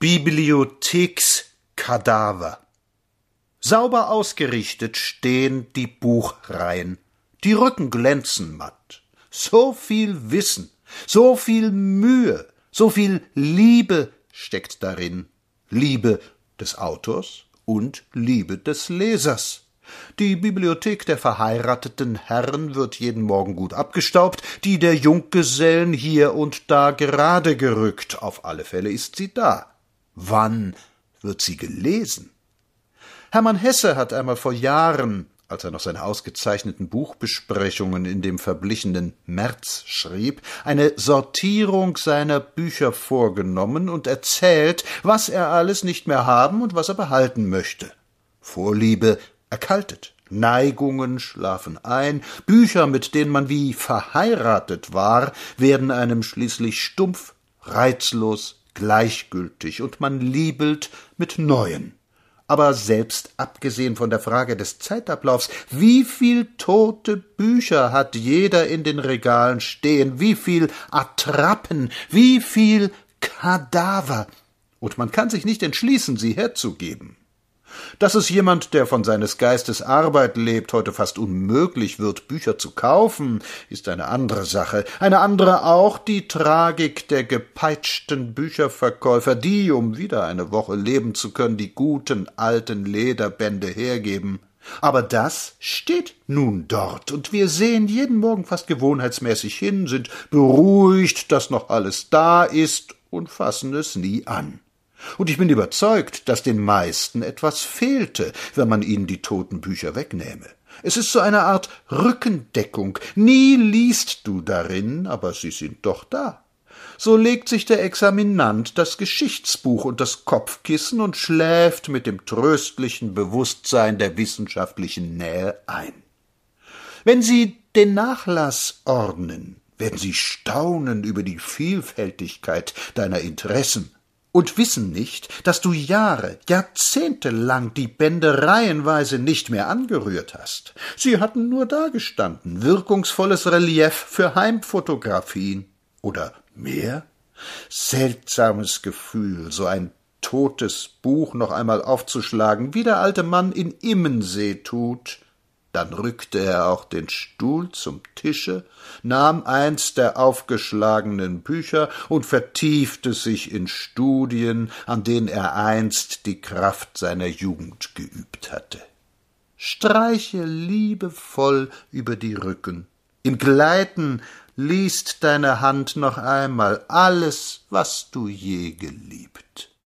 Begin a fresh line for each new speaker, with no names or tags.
Bibliothekskadaver. Sauber ausgerichtet stehen die Buchreihen. Die Rücken glänzen matt. So viel Wissen, so viel Mühe, so viel Liebe steckt darin. Liebe des Autors und Liebe des Lesers. Die Bibliothek der verheirateten Herren wird jeden Morgen gut abgestaubt, die der Junggesellen hier und da gerade gerückt. Auf alle Fälle ist sie da. Wann wird sie gelesen? Hermann Hesse hat einmal vor Jahren, als er noch seine ausgezeichneten Buchbesprechungen in dem verblichenen März schrieb, eine Sortierung seiner Bücher vorgenommen und erzählt, was er alles nicht mehr haben und was er behalten möchte. Vorliebe erkaltet. Neigungen schlafen ein, Bücher, mit denen man wie verheiratet war, werden einem schließlich stumpf, reizlos, gleichgültig und man liebelt mit neuen. Aber selbst abgesehen von der Frage des Zeitablaufs, wie viel tote Bücher hat jeder in den Regalen stehen, wie viel Attrappen, wie viel Kadaver, und man kann sich nicht entschließen, sie herzugeben. Dass es jemand, der von seines Geistes Arbeit lebt, heute fast unmöglich wird, Bücher zu kaufen, ist eine andere Sache. Eine andere auch die Tragik der gepeitschten Bücherverkäufer, die, um wieder eine Woche leben zu können, die guten alten Lederbände hergeben. Aber das steht nun dort, und wir sehen jeden Morgen fast gewohnheitsmäßig hin, sind beruhigt, dass noch alles da ist und fassen es nie an. Und ich bin überzeugt, dass den meisten etwas fehlte, wenn man ihnen die toten Bücher wegnähme. Es ist so eine Art Rückendeckung. Nie liest du darin, aber sie sind doch da. So legt sich der Examinant das Geschichtsbuch und das Kopfkissen und schläft mit dem tröstlichen Bewusstsein der wissenschaftlichen Nähe ein. Wenn Sie den Nachlass ordnen, werden Sie staunen über die Vielfältigkeit deiner Interessen und wissen nicht, dass du Jahre, Jahrzehnte lang die Bände reihenweise nicht mehr angerührt hast. Sie hatten nur dagestanden, wirkungsvolles Relief für Heimfotografien. Oder mehr? Seltsames Gefühl, so ein totes Buch noch einmal aufzuschlagen, wie der alte Mann in Immensee tut, dann rückte er auch den Stuhl zum Tische, nahm eins der aufgeschlagenen Bücher und vertiefte sich in Studien, an denen er einst die Kraft seiner Jugend geübt hatte. Streiche liebevoll über die Rücken. Im Gleiten liest deine Hand noch einmal alles, was du je geliebt.